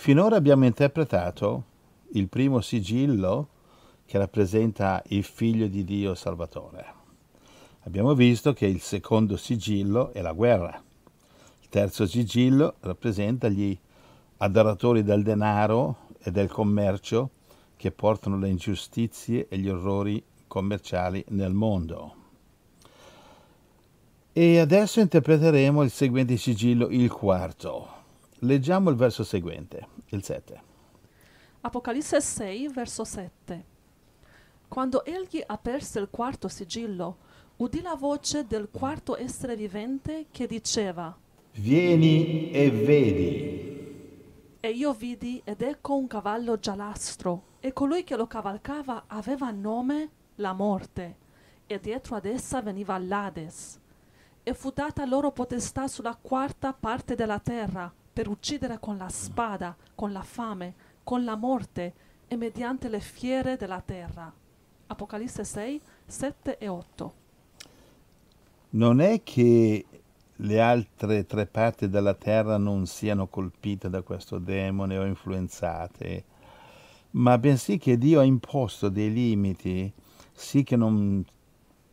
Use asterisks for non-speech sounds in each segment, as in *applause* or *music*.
Finora abbiamo interpretato il primo sigillo che rappresenta il figlio di Dio Salvatore. Abbiamo visto che il secondo sigillo è la guerra. Il terzo sigillo rappresenta gli adoratori del denaro e del commercio che portano le ingiustizie e gli orrori commerciali nel mondo. E adesso interpreteremo il seguente sigillo, il quarto. Leggiamo il verso seguente, il 7. Apocalisse 6, verso 7. Quando egli aperse il quarto sigillo, udì la voce del quarto essere vivente che diceva, Vieni e vedi. E io vidi ed ecco un cavallo giallastro, e colui che lo cavalcava aveva nome la morte, e dietro ad essa veniva l'Ades. E fu data loro potestà sulla quarta parte della terra, per uccidere con la spada, con la fame, con la morte e mediante le fiere della terra. Apocalisse 6, 7 e 8. Non è che le altre tre parti della terra non siano colpite da questo demone o influenzate, ma bensì che Dio ha imposto dei limiti, sì che non,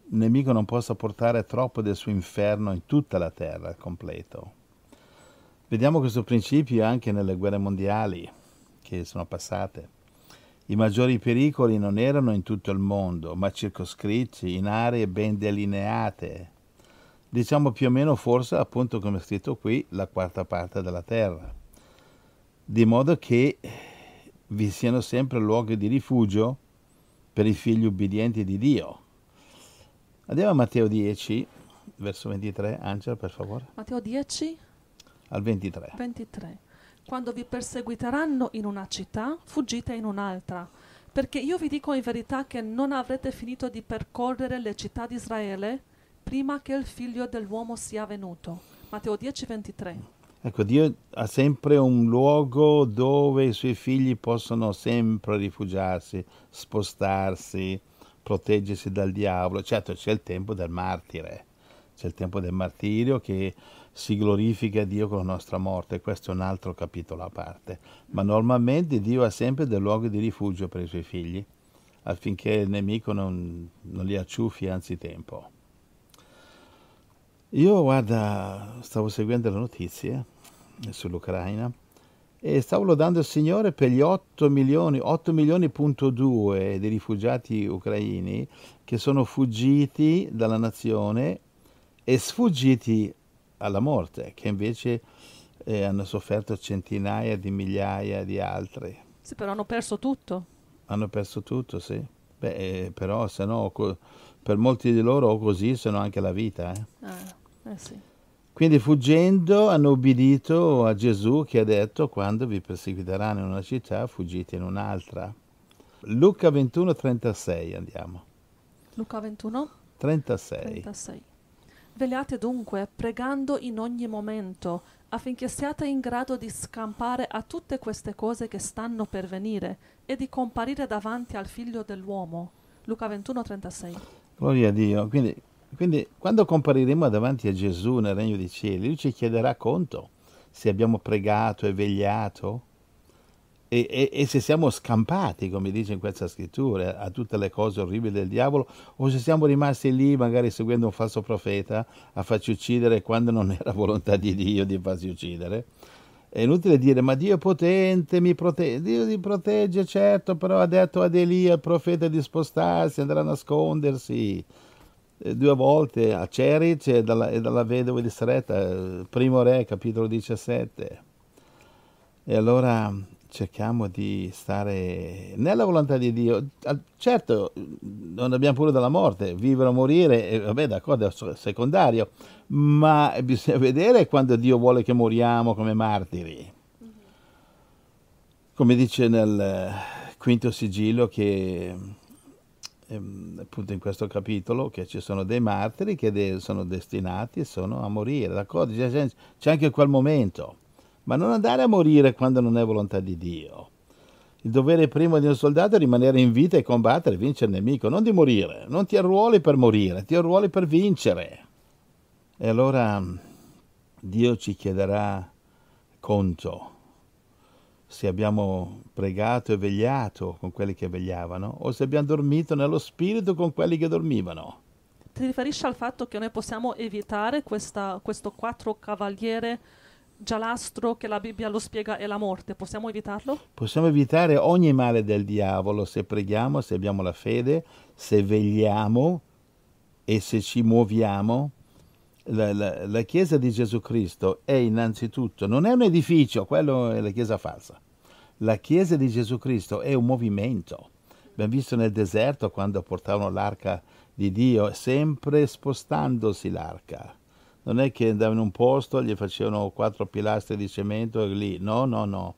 il nemico non possa portare troppo del suo inferno in tutta la terra completo. Vediamo questo principio anche nelle guerre mondiali che sono passate. I maggiori pericoli non erano in tutto il mondo, ma circoscritti in aree ben delineate. Diciamo più o meno forse, appunto come è scritto qui, la quarta parte della terra. Di modo che vi siano sempre luoghi di rifugio per i figli ubbidienti di Dio. Andiamo a Matteo 10, verso 23. Angela, per favore. Matteo 10, al 23. 23. Quando vi perseguiteranno in una città, fuggite in un'altra, perché io vi dico in verità che non avrete finito di percorrere le città di Israele prima che il figlio dell'uomo sia venuto. Matteo 10, 23. Ecco, Dio ha sempre un luogo dove i suoi figli possono sempre rifugiarsi, spostarsi, proteggersi dal diavolo. Certo, c'è il tempo del martire, c'è il tempo del martirio che si glorifica Dio con la nostra morte, questo è un altro capitolo a parte, ma normalmente Dio ha sempre dei luoghi di rifugio per i suoi figli, affinché il nemico non, non li acciuffi anzitempo. Io, guarda, stavo seguendo le notizie sull'Ucraina e stavo lodando il Signore per gli 8 milioni, 8 milioni punto 2 di rifugiati ucraini che sono fuggiti dalla nazione e sfuggiti alla morte, che invece eh, hanno sofferto centinaia di migliaia di altri. Sì, però hanno perso tutto. Hanno perso tutto, sì. Beh, eh, però se no, co- per molti di loro o così, se no anche la vita. Eh. Eh, eh sì. Quindi fuggendo hanno ubbidito a Gesù che ha detto quando vi perseguiteranno in una città fuggite in un'altra. Luca 21, 36 andiamo. Luca 21, 36. 36. Vegliate dunque, pregando in ogni momento, affinché siate in grado di scampare a tutte queste cose che stanno per venire e di comparire davanti al figlio dell'uomo. Luca 21, 36. Gloria a Dio. Quindi, quindi quando compariremo davanti a Gesù nel regno dei cieli, lui ci chiederà conto se abbiamo pregato e vegliato e, e, e, se siamo scampati, come dice in questa scrittura, a tutte le cose orribili del diavolo, o se siamo rimasti lì, magari seguendo un falso profeta, a farci uccidere quando non era volontà di Dio di farsi uccidere. È inutile dire, ma Dio è potente, mi protegge. Dio ti protegge, certo, però ha detto ad Elia, il profeta, di spostarsi, andrà a nascondersi. Eh, due volte a Ceric e dalla, e dalla vedova di Saretta, primo re, capitolo 17. E allora cerchiamo di stare nella volontà di Dio. Certo, non abbiamo paura della morte, vivere o morire, eh, vabbè, d'accordo, è secondario, ma bisogna vedere quando Dio vuole che moriamo come martiri. Come dice nel quinto sigillo che ehm, appunto in questo capitolo che ci sono dei martiri che sono destinati sono a morire, d'accordo? C'è anche quel momento ma non andare a morire quando non è volontà di Dio. Il dovere primo di un soldato è rimanere in vita e combattere, vincere il nemico, non di morire. Non ti arruoli per morire, ti arruoli per vincere. E allora Dio ci chiederà conto se abbiamo pregato e vegliato con quelli che vegliavano o se abbiamo dormito nello spirito con quelli che dormivano. Ti riferisci al fatto che noi possiamo evitare questa, questo quattro cavaliere giallastro che la Bibbia lo spiega è la morte? Possiamo evitarlo? Possiamo evitare ogni male del diavolo se preghiamo, se abbiamo la fede, se vegliamo e se ci muoviamo. La, la, la Chiesa di Gesù Cristo è innanzitutto, non è un edificio, quello è la Chiesa falsa. La Chiesa di Gesù Cristo è un movimento. Abbiamo visto nel deserto quando portavano l'arca di Dio, sempre spostandosi l'arca. Non è che andavano in un posto, gli facevano quattro pilastri di cemento e lì. No, no, no.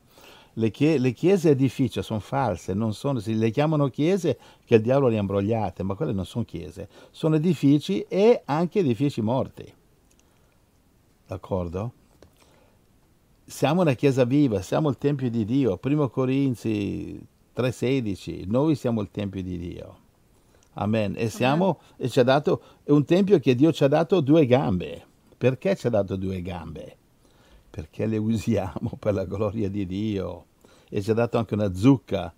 Le, chie- le chiese edificio sono false, non sono, si le chiamano chiese che il diavolo le ha imbrogliate, ma quelle non sono chiese, sono edifici e anche edifici morti. D'accordo? Siamo una chiesa viva, siamo il Tempio di Dio. Primo Corinzi 3,16, noi siamo il Tempio di Dio. Amen. E, siamo, e ci ha dato, è un tempio che Dio ci ha dato due gambe. Perché ci ha dato due gambe? Perché le usiamo per la gloria di Dio. E ci ha dato anche una zucca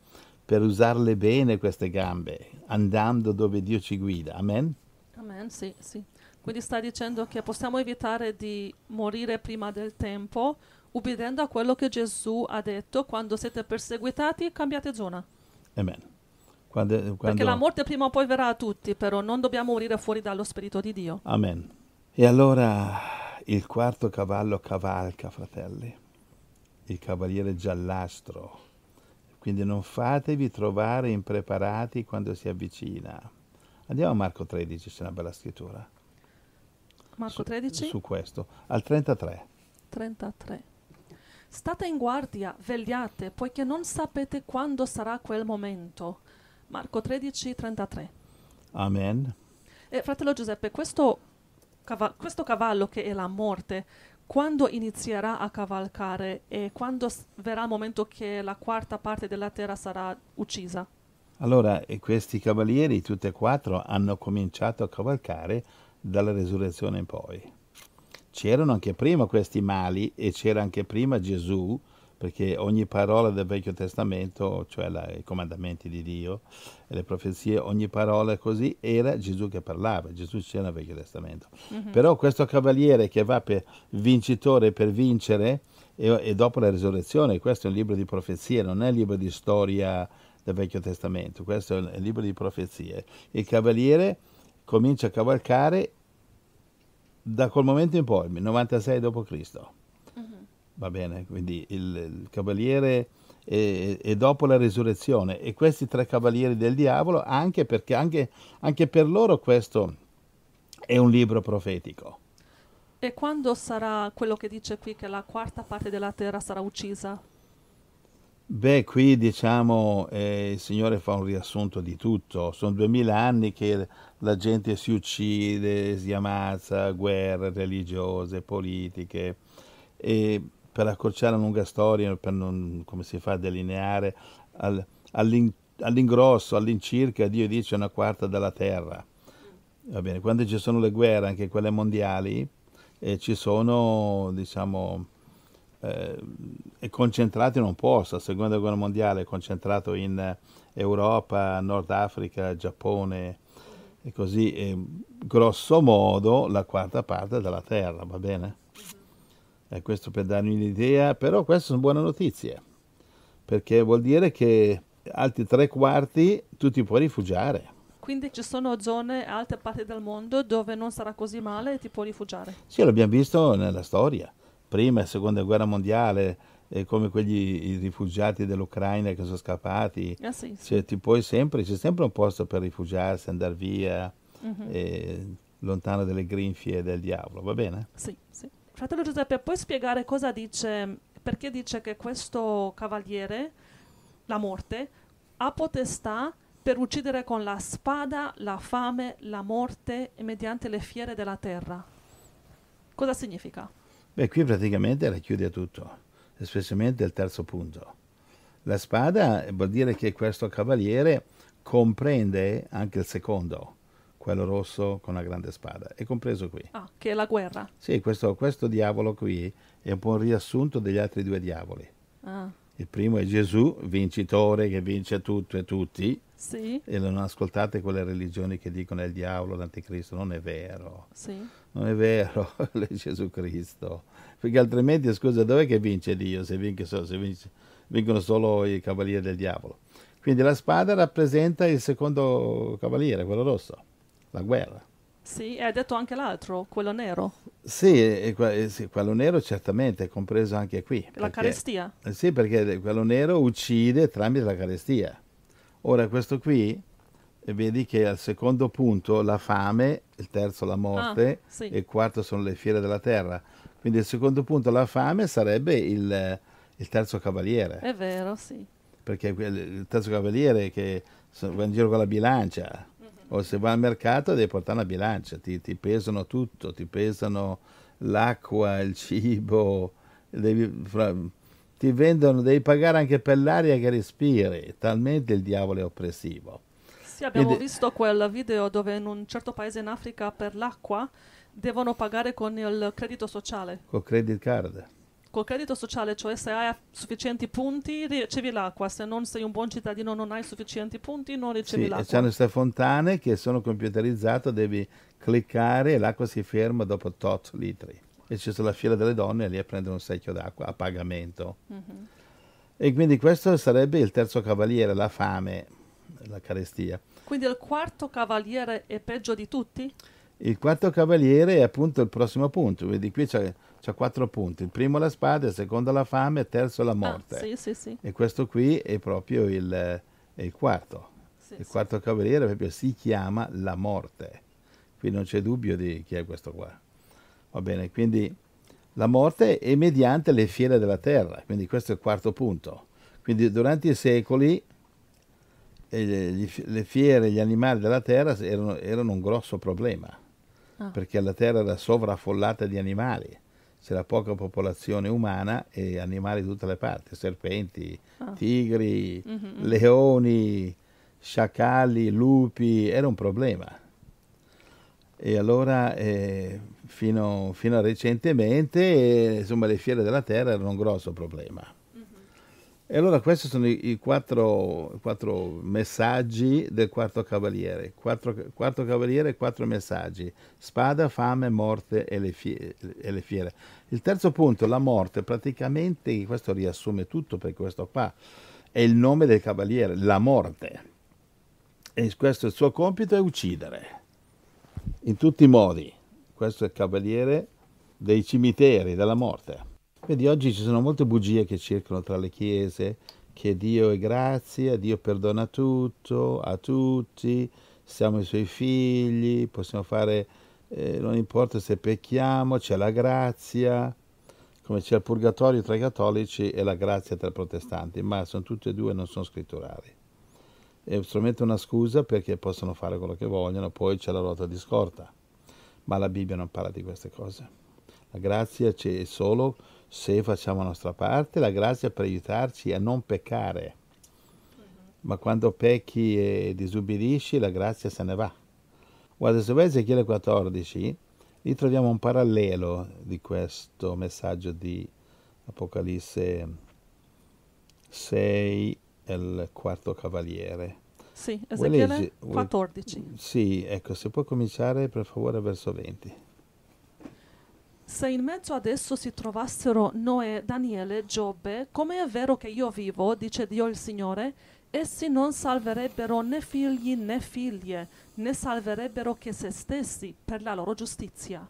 per usarle bene queste gambe, andando dove Dio ci guida. Amen? Amen, sì, sì. Quindi sta dicendo che possiamo evitare di morire prima del tempo ubbidendo a quello che Gesù ha detto, quando siete perseguitati cambiate zona. Amen. Quando, quando... Perché la morte prima o poi verrà a tutti, però non dobbiamo morire fuori dallo Spirito di Dio. Amen. E allora il quarto cavallo cavalca, fratelli, il cavaliere giallastro. Quindi non fatevi trovare impreparati quando si avvicina. Andiamo a Marco 13, c'è una bella scrittura. Marco 13? Su, su questo, al 33. 33. State in guardia, vegliate, poiché non sapete quando sarà quel momento. Marco 13, 33. Amen. E fratello Giuseppe, questo, cava- questo cavallo che è la morte, quando inizierà a cavalcare e quando s- verrà il momento che la quarta parte della terra sarà uccisa? Allora, questi cavalieri, tutti e quattro, hanno cominciato a cavalcare dalla resurrezione in poi. C'erano anche prima questi mali e c'era anche prima Gesù, perché ogni parola del Vecchio Testamento, cioè la, i comandamenti di Dio e le profezie, ogni parola così era Gesù che parlava, Gesù c'era nel Vecchio Testamento. Mhm. Però questo cavaliere che va per vincitore per vincere e, e dopo la risurrezione, questo è un libro di profezie, non è un libro di storia del Vecchio Testamento, questo è un, è un libro di profezie. Il cavaliere comincia a cavalcare da quel momento in poi, 96 d.C. Va bene, quindi il, il cavaliere è, è dopo la risurrezione e questi tre cavalieri del diavolo, anche perché anche, anche per loro questo è un libro profetico. E quando sarà quello che dice qui che la quarta parte della terra sarà uccisa? Beh, qui diciamo eh, il Signore fa un riassunto di tutto. Sono duemila anni che la gente si uccide, si ammazza, guerre religiose, politiche. E per accorciare una lunga storia, per non, come si fa a delineare, al- all'in- all'ingrosso, all'incirca, Dio dice una quarta della terra. Va bene, quando ci sono le guerre, anche quelle mondiali, eh, ci sono, diciamo, eh, è concentrato in un posto, la seconda guerra mondiale è concentrato in eh, Europa, Nord Africa, Giappone e così, e, grosso modo la quarta parte della terra, va bene? E questo per darvi un'idea, però queste sono buone notizie, perché vuol dire che altri tre quarti tu ti puoi rifugiare. Quindi ci sono zone, altre parti del mondo dove non sarà così male e ti puoi rifugiare. Sì, l'abbiamo visto nella storia, prima e seconda guerra mondiale, eh, come quegli i rifugiati dell'Ucraina che sono scappati, Eh sì, sì. Cioè, ti puoi sempre, c'è sempre un posto per rifugiarsi, andare via, Mhm. eh, lontano dalle grinfie del diavolo, va bene? Sì, sì. Fratello Giuseppe, puoi spiegare cosa dice, perché dice che questo cavaliere, la morte, ha potestà per uccidere con la spada, la fame, la morte e mediante le fiere della terra? Cosa significa? Beh, qui praticamente racchiude tutto, specialmente il terzo punto. La spada vuol dire che questo cavaliere comprende anche il secondo, quello rosso con la grande spada, è compreso qui. Ah, che è la guerra. Sì, questo, questo diavolo qui è un po' un riassunto degli altri due diavoli. Ah, Il primo è Gesù, vincitore che vince tutto e tutti. Sì, E non ascoltate quelle religioni che dicono è il diavolo, l'anticristo. Non è vero. sì. Non è vero, *laughs* è Gesù Cristo. Perché altrimenti, scusa, dov'è che vince Dio se, vince se vince- vincono solo i cavalieri del diavolo? Quindi la spada rappresenta il secondo cavaliere, quello rosso, la guerra. Sì, e hai detto anche l'altro, quello nero, Sì, e eh, sì, quello nero certamente è compreso anche qui. la perché- carestia. eh Sì, perché quello nero uccide tramite la carestia. Ora questo qui, eh, vedi che al secondo punto la fame, il terzo la morte Ah, sì. e il quarto sono le fiere della terra. Quindi il secondo punto, la fame, sarebbe il, il terzo cavaliere. È vero, sì. Perché il terzo cavaliere che va in giro con la bilancia o se va al mercato devi portare una bilancia, ti, ti pesano tutto, ti pesano l'acqua, il cibo, devi, fra- ti vendono, devi pagare anche per l'aria che respiri, talmente il diavolo è oppressivo. Sì, abbiamo Quindi- visto quel video dove in un certo paese in Africa per l'acqua devono pagare con il credito sociale. Col credit card. Col credito sociale, cioè se hai sufficienti punti ricevi l'acqua, se non sei un buon cittadino non hai sufficienti punti non Sì, ricevi e l'acqua. c'hanno queste fontane che sono computerizzate, devi cliccare e l'acqua si ferma dopo tot litri. E c'è la fila delle donne lì a prendere un secchio d'acqua a pagamento. Mhm. E quindi questo sarebbe il terzo cavaliere, la fame, la carestia. Quindi il quarto cavaliere è peggio di tutti? Il quarto cavaliere è appunto il prossimo punto, vedi qui c'è, c'è quattro punti. Il primo la spada, il secondo la fame, il terzo la morte. Ah, sì, sì, sì. E questo qui è proprio il, è il quarto. Il quarto cavaliere proprio si chiama la morte. Qui non c'è dubbio di chi è questo qua. Va bene, quindi la morte è mediante le fiere della terra, quindi questo è il quarto punto. Quindi durante i secoli eh, le fiere, gli animali della terra erano, erano un grosso problema, Ah. perché la terra era sovraffollata di animali, c'era poca popolazione umana e animali di tutte le parti, serpenti, Ah. tigri, Mhm. leoni, sciacalli, lupi, era un problema. E allora, eh, fino, fino a recentemente, eh, insomma, le fiere della terra erano un grosso problema. E allora questi sono i, i quattro, quattro messaggi del quarto cavaliere. Quattro, quarto cavaliere, quattro messaggi. Spada, fame, morte e le, fie- e le fiere. Il terzo punto, la morte, praticamente, questo riassume tutto perché questo qua è il nome del cavaliere, la morte. E questo il suo compito è uccidere, in tutti i modi. Questo è il cavaliere dei cimiteri, della morte. Vedi, oggi ci sono molte bugie che circolano tra le chiese, che Dio è grazia, Dio perdona tutto, a tutti, siamo i suoi figli, possiamo fare, eh, non importa se pecchiamo, c'è la grazia, come c'è il purgatorio tra i cattolici e la grazia tra i protestanti, ma sono tutti e due non sono scritturali. È solamente una scusa perché possono fare quello che vogliono, poi c'è la ruota di scorta, ma la Bibbia non parla di queste cose. La grazia c'è solo se facciamo la nostra parte, la grazia per aiutarci a non peccare. Ma quando pecchi e disubbidisci, la grazia se ne va. Guarda, se vai a Ezechiele 14, lì troviamo un parallelo di questo messaggio di Apocalisse 6 e il quarto cavaliere. Sì, Ezechiele leggi- vuoi- 14. Sì, ecco, se puoi cominciare per favore verso 20. Se in mezzo ad esso si trovassero Noè, Daniele, Giobbe, come è vero che io vivo, dice Dio il Signore, essi non salverebbero né figli né figlie, né salverebbero che se stessi per la loro giustizia.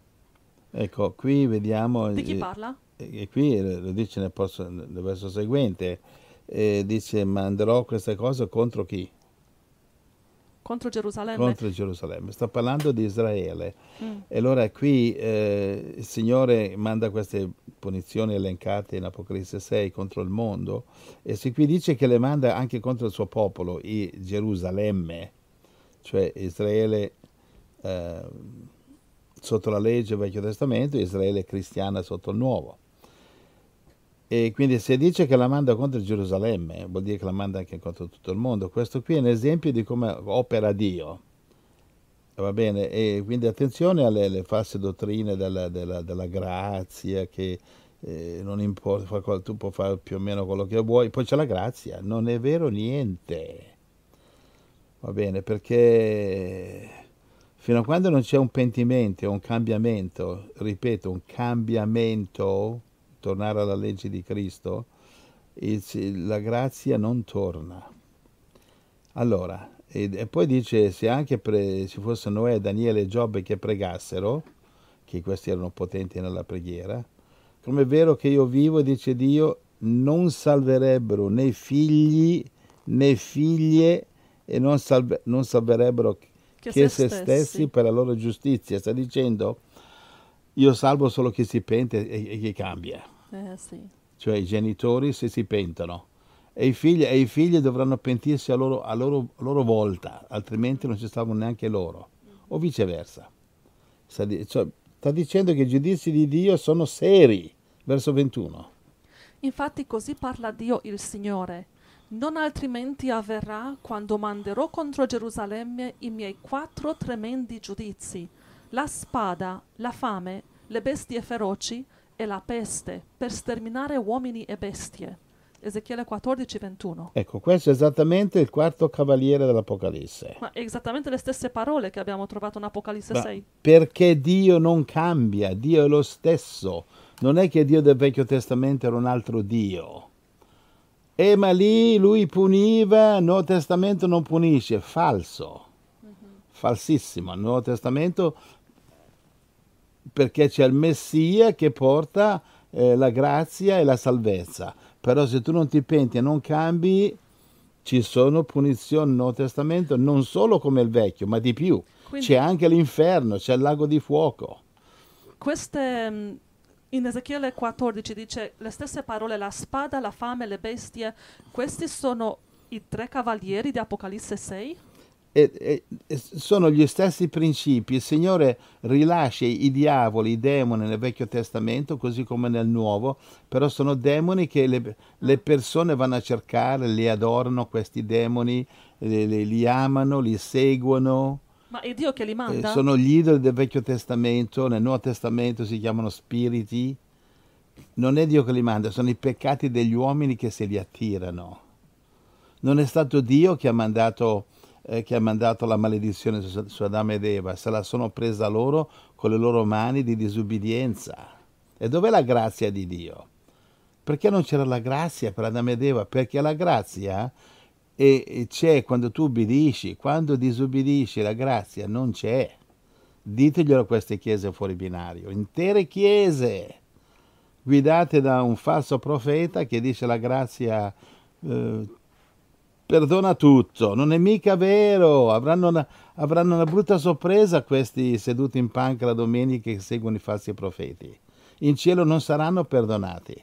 Ecco, qui vediamo... Di chi parla? E qui eh, lo dice nel, posto- nel verso seguente, eh, dice manderò queste cose contro chi? Contro Gerusalemme? Contro Gerusalemme. Sta parlando di Israele. Mm. E allora qui eh, il Signore manda queste punizioni elencate in Apocalisse 6 contro il mondo e se qui dice che le manda anche contro il suo popolo, i Gerusalemme, cioè Israele eh, sotto la legge del Vecchio Testamento Israele cristiana sotto il Nuovo. E quindi se dice che la manda contro Gerusalemme, vuol dire che la manda anche contro tutto il mondo. Questo qui è un esempio di come opera Dio. Va bene, e quindi attenzione alle, false dottrine della, della- della grazia, che eh, non importa, tu puoi fare più o meno quello che vuoi, poi c'è la grazia, non è vero niente. Va bene, perché fino a quando non c'è un pentimento, un cambiamento, ripeto, un cambiamento, tornare alla legge di Cristo, la grazia non torna. Allora, e, e poi dice, se anche pre, ci fosse Noè, Daniele e Giobbe che pregassero, che questi erano potenti nella preghiera, come è vero che io vivo, dice Dio, non salverebbero né figli né figlie e non, salve, non salverebbero che, che se, stessi. stessi per la loro giustizia. Sta dicendo, io salvo solo chi si pente e, e chi cambia. Eh, sì. Cioè i genitori se si pentono e i figli, e i figli dovranno pentirsi a loro, a, loro, a loro, volta, altrimenti non ci stavano neanche loro, o viceversa. Sta, cioè, sta dicendo che i giudizi di Dio sono seri, verso 21. Infatti così parla Dio il Signore. Non altrimenti avverrà quando manderò contro Gerusalemme i miei quattro tremendi giudizi, la spada, la fame, le bestie feroci e la peste, per sterminare uomini e bestie. Ezechiele 14, 21. Ecco, questo è esattamente il quarto cavaliere dell'Apocalisse. Ma esattamente le stesse parole che abbiamo trovato in Apocalisse Ma 6. Perché Dio non cambia, Dio è lo stesso. Non è che Dio del Vecchio Testamento era un altro Dio. E ma lì lui puniva, il Nuovo Testamento non punisce. Falso. Uh-huh. Falsissimo. Il Nuovo Testamento perché c'è il Messia che porta eh, la grazia e la salvezza però se tu non ti penti e non cambi, ci sono punizioni nel Nuovo Testamento, non solo come il vecchio, ma di più. Quindi, c'è anche l'inferno, c'è il lago di fuoco. Queste, mm, in Ezechiele 14 dice le stesse parole, la spada, la fame, le bestie, questi sono i tre cavalieri di Apocalisse 6? E, e, sono gli stessi principi. Il Signore rilascia i diavoli, i demoni nel Vecchio Testamento, così come nel Nuovo, però sono demoni che le, le persone vanno a cercare, li adorano questi demoni, li, li amano, li seguono. Ma è Dio che li manda? Eh, sono gli idoli del Vecchio Testamento, nel Nuovo Testamento si chiamano spiriti. Non è Dio che li manda, sono i peccati degli uomini che se li attirano. Non è stato Dio che ha mandato eh, che ha mandato la maledizione su, su Adamo ed Eva, se la sono presa loro con le loro mani di disubbidienza. E dov'è la grazia di Dio? Perché non c'era la grazia per Adamo ed Eva? Perché la grazia è c'è quando tu ubbidisci, quando disubbidisci la grazia non c'è. Diteglielo a queste chiese fuori binario, intere chiese guidate da un falso profeta che dice la grazia eh, perdona tutto, non è mica vero, avranno una, avranno una brutta sorpresa questi seduti in panca la domenica che seguono i falsi profeti. In cielo non saranno perdonati,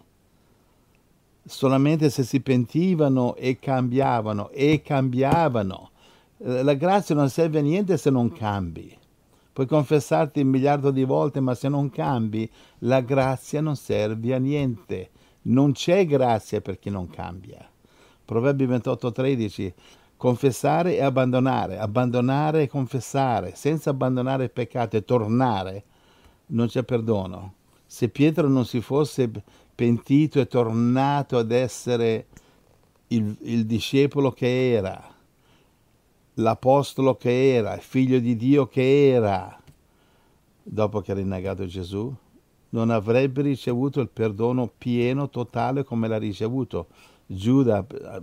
solamente se si pentivano e cambiavano, e cambiavano. Eh, la grazia non serve a niente se non cambi. Puoi confessarti un miliardo di volte, ma se non cambi, la grazia non serve a niente. Non c'è grazia per chi non cambia. Proverbi 28:13, confessare e abbandonare, abbandonare e confessare, senza abbandonare il peccato e tornare, non c'è perdono. Se Pietro non si fosse pentito e tornato ad essere il, il discepolo che era, l'apostolo che era, il figlio di Dio che era, dopo che ha rinnegato Gesù, non avrebbe ricevuto il perdono pieno, totale come l'ha ricevuto. Giuda eh,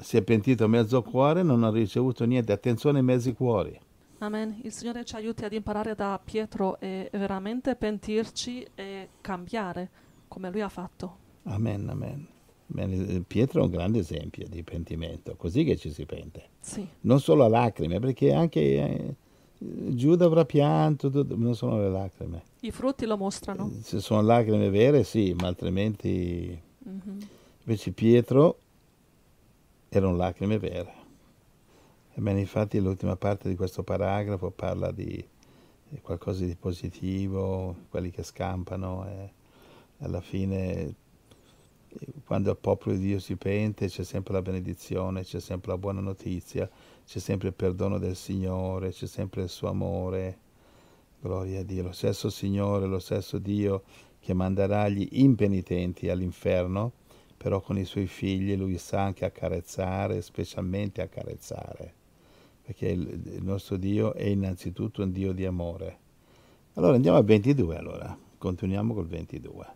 si è pentito mezzo cuore, non ha ricevuto niente. Attenzione mezzi cuori. Amen. Il Signore ci aiuti ad imparare da Pietro e veramente pentirci e cambiare come lui ha fatto. Amen, amen. amen. Pietro è un grande esempio di pentimento, così che ci si pente. Sì. Non solo a lacrime, perché anche eh, Giuda avrà pianto, non sono le lacrime. I frutti lo mostrano. Se sono lacrime vere, sì, ma altrimenti... Mm-hmm. Invece Pietro erano lacrime vere. Ebbene, infatti l'ultima parte di questo paragrafo parla di qualcosa di positivo, quelli che scampano e alla fine quando il popolo di Dio si pente c'è sempre la benedizione, c'è sempre la buona notizia, c'è sempre il perdono del Signore, c'è sempre il suo amore. Gloria a Dio, lo stesso Signore, lo stesso Dio che manderà gli impenitenti all'inferno, però con i suoi figli lui sa anche accarezzare, specialmente accarezzare, perché il, nostro Dio è innanzitutto un Dio di amore. Allora andiamo al 22 allora, continuiamo col 22.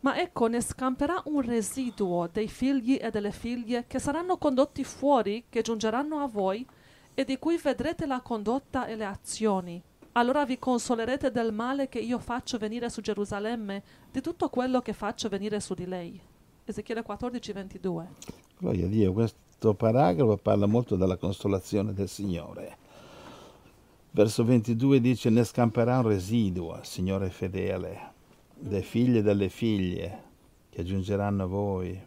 Ma ecco, ne scamperà un residuo dei figli e delle figlie che saranno condotti fuori, che giungeranno a voi, e di cui vedrete la condotta e le azioni. Allora vi consolerete del male che io faccio venire su Gerusalemme, di tutto quello che faccio venire su di lei. Ezechiele 14, 22. Gloria a Dio, questo paragrafo parla molto della consolazione del Signore. Verso 22 dice, ne scamperà un residuo, Signore fedele, dei figli e delle figlie che giungeranno a voi.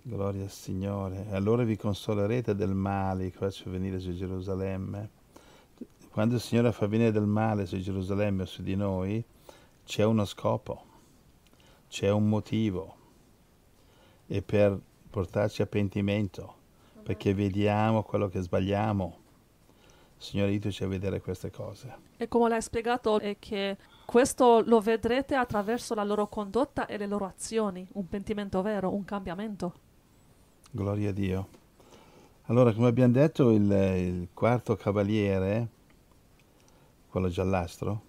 Gloria al Signore. Allora vi consolerete del male che faccio venire su Gerusalemme. Quando il Signore fa venire del male su Gerusalemme o su di noi, c'è uno scopo, c'è un motivo. E per portarci a pentimento, perché vediamo quello che sbagliamo. Signore, aiutaci a vedere queste cose. E come l'hai spiegato è che questo lo vedrete attraverso la loro condotta e le loro azioni, un pentimento vero, un cambiamento. Gloria a Dio. Allora, come abbiamo detto, il, il quarto cavaliere, quello giallastro,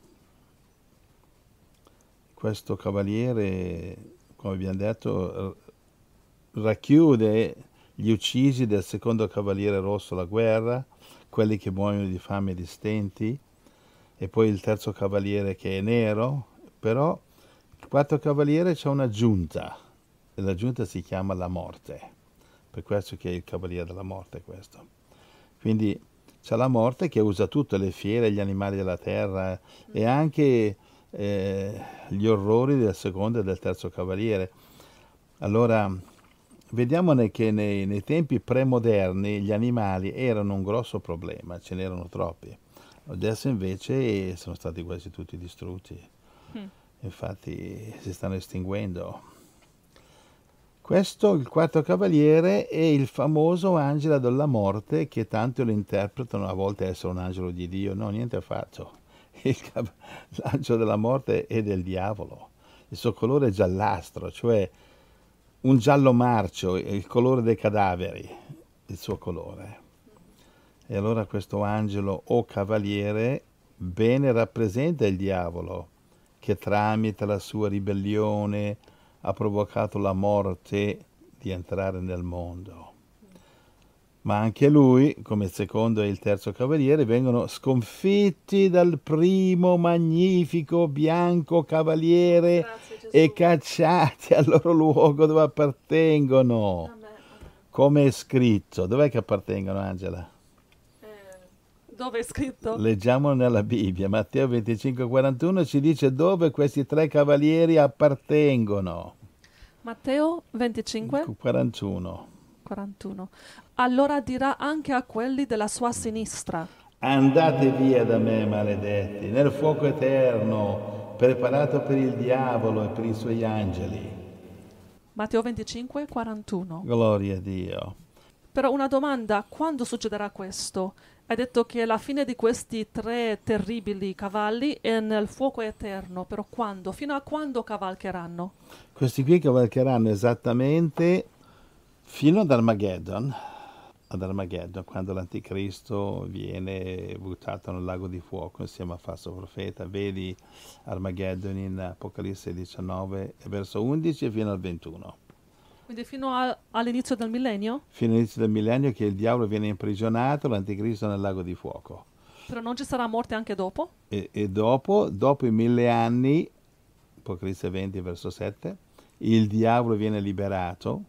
questo cavaliere, come abbiamo detto, racchiude gli uccisi del secondo cavaliere rosso la guerra, quelli che muoiono di fame e di stenti, e poi il terzo cavaliere che è nero, però il quarto cavaliere c'è una giunta e la giunta si chiama la morte, per questo che è il cavaliere della morte questo. Quindi c'è la morte che usa tutte le fiere, gli animali della terra e anche eh, gli orrori del secondo e del terzo cavaliere. Allora, vediamo che nei, nei tempi premoderni gli animali erano un grosso problema, ce n'erano troppi Adesso invece sono stati quasi tutti distrutti, mm. infatti si stanno estinguendo. Questo, il quarto cavaliere, è il famoso angelo della morte che tanto lo interpretano a volte essere un angelo di Dio. No, niente affatto. Cav- l'angelo della morte è del diavolo. Il suo colore è giallastro, cioè un giallo marcio, il colore dei cadaveri, il suo colore. E allora questo angelo o cavaliere bene rappresenta il diavolo, che tramite la sua ribellione ha provocato la morte di entrare nel mondo. Ma anche lui, come il secondo e il terzo cavaliere, vengono sconfitti dal primo magnifico bianco cavaliere e cacciati al loro luogo dove appartengono. Come è scritto. Dov'è che appartengono, Angela? Dove è scritto? Leggiamo nella Bibbia, Matteo 25, 41 ci dice dove questi tre cavalieri appartengono. Matteo 25? 41. 41. Allora dirà anche a quelli della sua sinistra. Andate via da me, maledetti, nel fuoco eterno, preparato per il diavolo e per i suoi angeli. Matteo 25, 41. Gloria a Dio. Però una domanda, quando succederà questo? Hai detto che la fine di questi tre terribili cavalli è nel fuoco eterno, però quando? Fino a quando cavalcheranno? Questi qui cavalcheranno esattamente fino ad Armageddon, ad Armageddon, quando l'anticristo viene buttato nel lago di fuoco insieme al falso profeta. Vedi Armageddon in Apocalisse 19, verso 11 fino al 21. Quindi fino a, all'inizio del millennio? Fino all'inizio del millennio che il diavolo viene imprigionato, l'anticristo nel lago di fuoco. Però non ci sarà morte anche dopo? E, e dopo, dopo i mille anni, Apocalisse 20 verso 7, il diavolo viene liberato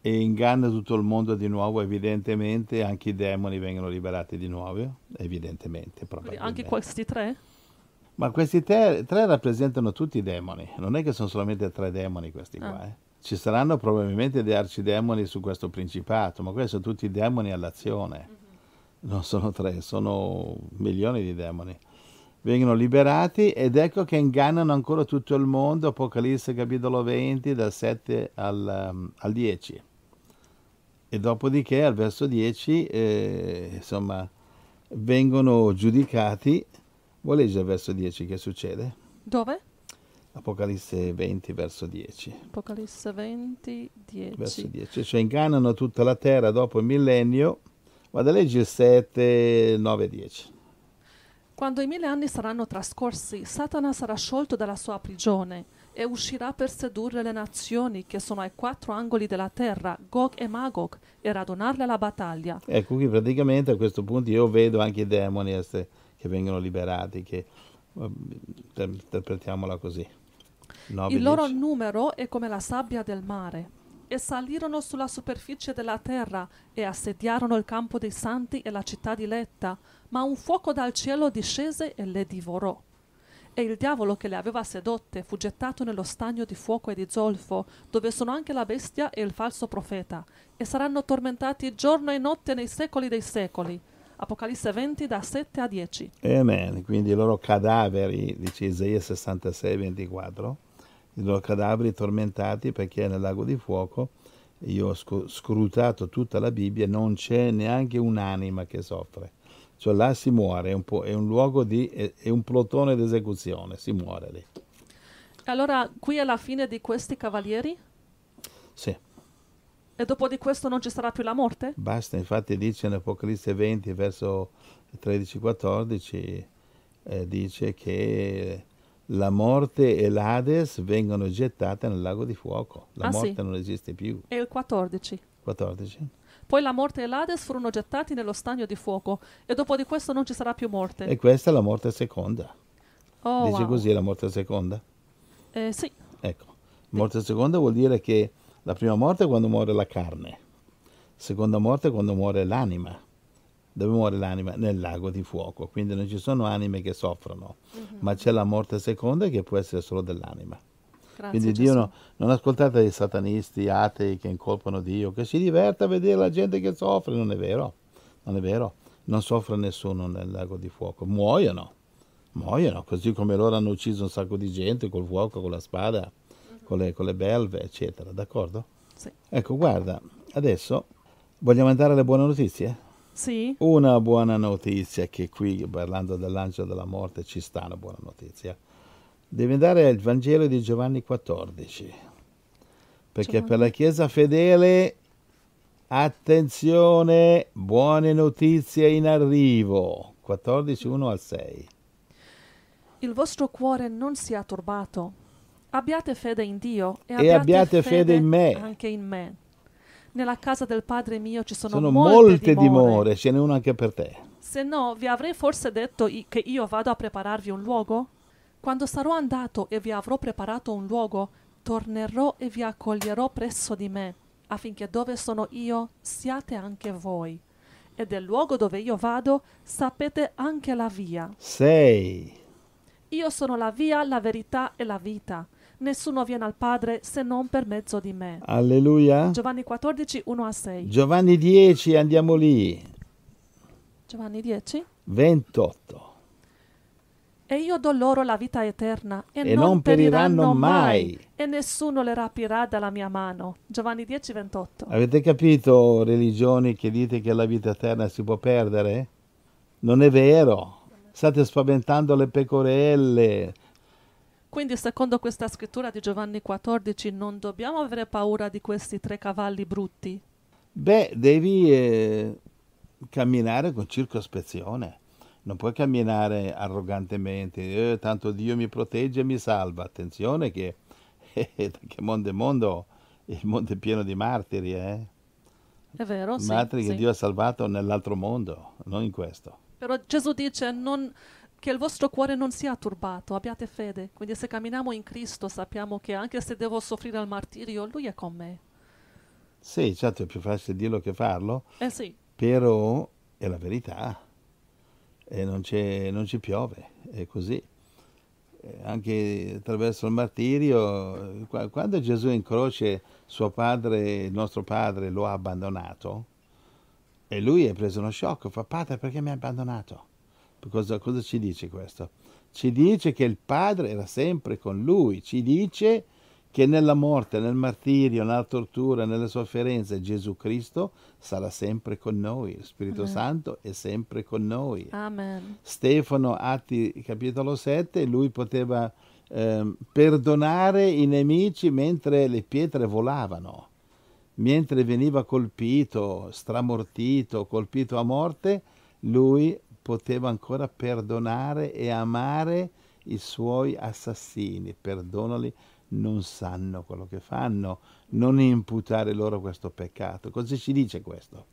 e inganna tutto il mondo di nuovo, evidentemente anche i demoni vengono liberati di nuovo, evidentemente. Anche questi tre? Ma questi tre, tre, rappresentano tutti i demoni, non è che sono solamente tre demoni questi ah. qua. Eh. Ci saranno probabilmente dei arcidemoni su questo principato, ma questi sono tutti demoni all'azione. Mm-hmm. Non sono tre, sono milioni di demoni. Vengono liberati ed ecco che ingannano ancora tutto il mondo, Apocalisse capitolo 20, dal 7 al, um, al 10. E dopodiché al verso 10, eh, insomma, vengono giudicati. Vuoi leggere il verso 10 che succede? Dove? Apocalisse 20, verso 10. Apocalisse 20, Verso 10. 10. Cioè ingannano tutta la terra dopo il millennio. Vado a leggere il 7, 9, 10. Quando i mille anni saranno trascorsi, Satana sarà sciolto dalla sua prigione e uscirà per sedurre le nazioni che sono ai quattro angoli della terra, Gog e Magog, e radunarle alla battaglia. Ecco, qui praticamente a questo punto io vedo anche i demoni essere- che vengono liberati, che eh, inter- interpretiamola così. 9, Il loro 10. numero è come la sabbia del mare. E salirono sulla superficie della terra e assediarono il campo dei santi e la città diletta, ma un fuoco dal cielo discese e le divorò. E il diavolo che le aveva sedotte fu gettato nello stagno di fuoco e di zolfo, dove sono anche la bestia e il falso profeta, e saranno tormentati giorno e notte nei secoli dei secoli. Apocalisse 20 da 7 a 10. Amen. Quindi i loro cadaveri, dice Isaia 66, 24, i loro cadaveri tormentati perché nel lago di fuoco, io ho scrutato tutta la Bibbia, non c'è neanche un'anima che soffre. Cioè là si muore, è un, po', è un luogo di, è, è un plotone d'esecuzione, si muore lì. Allora qui è la fine di questi cavalieri? Sì, E dopo di questo non ci sarà più la morte? basta, infatti dice in Apocalisse 20, verso 13-14, eh, dice che la morte e l'Ades vengono gettate nel lago di fuoco. La Ah, sì. morte non esiste più. E il 14. 14. Poi la morte e l'Ades furono gettati nello stagno di fuoco e dopo di questo non ci sarà più morte. E questa è la morte seconda. oh, dice wow. così la morte seconda? Eh, sì, Ecco, morte seconda vuol dire che la prima morte è quando muore la carne, seconda morte è quando muore l'anima. Dove muore l'anima? Nel lago di fuoco. Quindi non ci sono anime che soffrono, ma c'è la morte seconda che può essere solo dell'anima. Grazie Quindi Gesù. Dio no- non ascoltate i satanisti, atei che incolpano Dio, che si diverte a vedere la gente che soffre. Non è vero, non è vero. Non soffre nessuno nel lago di fuoco. Muoiono, muoiono, così come loro hanno ucciso un sacco di gente col fuoco, con la spada, con le, con le belve, eccetera. D'accordo? Sì. Ecco, guarda, adesso vogliamo andare alle buone notizie? Sì, Una buona notizia che qui, parlando dell'angelo della morte, ci sta una buona notizia. Devi andare al Vangelo di Giovanni 14, perché Giovanni. per la Chiesa fedele, attenzione, buone notizie in arrivo. 14, 1 al 6. il vostro cuore non sia turbato. Abbiate fede in Dio e, E abbiate fede in me. anche in me. Nella casa del Padre mio ci sono, Sono molte, molte dimore. dimore, ce n'è una anche per te. Se no, vi avrei forse detto che io vado a prepararvi un luogo? Quando sarò andato e vi avrò preparato un luogo, tornerò e vi accoglierò presso di me, affinché dove sono io siate anche voi. E del luogo dove io vado sapete anche la via. 6. Io sono la via, la verità e la vita. Nessuno viene al Padre se non per mezzo di me. Alleluia. Giovanni 14, 1 a 6. Giovanni 10, andiamo lì. Giovanni 10. 28. E io do loro la vita eterna e, E non periranno mai. e nessuno le rapirà dalla mia mano. Giovanni 10, 28. Avete capito, religioni che dite che la vita eterna si può perdere? Non è vero. State spaventando le pecorelle. Quindi, secondo questa scrittura di Giovanni 14, non dobbiamo avere paura di questi tre cavalli brutti. Beh, devi eh, camminare con circospezione. Non puoi camminare arrogantemente. "Eh, tanto Dio mi protegge e mi salva. Attenzione che, *laughs* che mondo è mondo, il mondo è pieno di martiri, eh? È vero? Sì, martiri che sì. Dio ha salvato nell'altro mondo, non in questo. Però Gesù dice non- che il vostro cuore non sia turbato, abbiate fede. Quindi se camminiamo in Cristo sappiamo che anche se devo soffrire il martirio, Lui è con me. Sì, certo è più facile dirlo che farlo, Eh sì, però è la verità e non, non ci piove, è così. Eh, Anche attraverso il martirio, eh, qua- quando Gesù in croce suo padre, il nostro padre, lo ha abbandonato, e lui è preso uno shock, fa padre perché mi ha abbandonato? Cosa, cosa ci dice questo? Ci dice che il padre era sempre con lui, ci dice che nella morte, nel martirio, nella tortura, nelle sofferenze Gesù Cristo sarà sempre con noi, il Spirito Amen. Santo è sempre con noi. amen. Stefano, Atti capitolo 7, lui poteva ehm, perdonare i nemici mentre le pietre volavano, mentre veniva colpito, stramortito, colpito a morte, lui poteva ancora perdonare e amare i suoi assassini. Perdonali, non sanno quello che fanno, non imputare loro questo peccato. Cosa ci dice questo?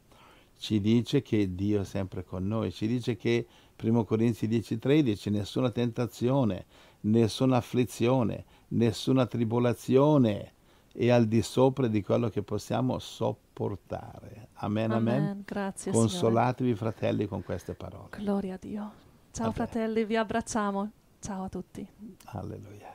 Ci dice che Dio è sempre con noi, ci dice che 1 Corinzi 10:13 nessuna tentazione, nessuna afflizione, nessuna tribolazione è al di sopra di quello che possiamo sopportare. Amen, amen. Amen. Grazie, Consolatevi fratelli con queste parole. Gloria a Dio. Ciao Vabbè. fratelli, vi abbracciamo. Ciao a tutti. Alleluia.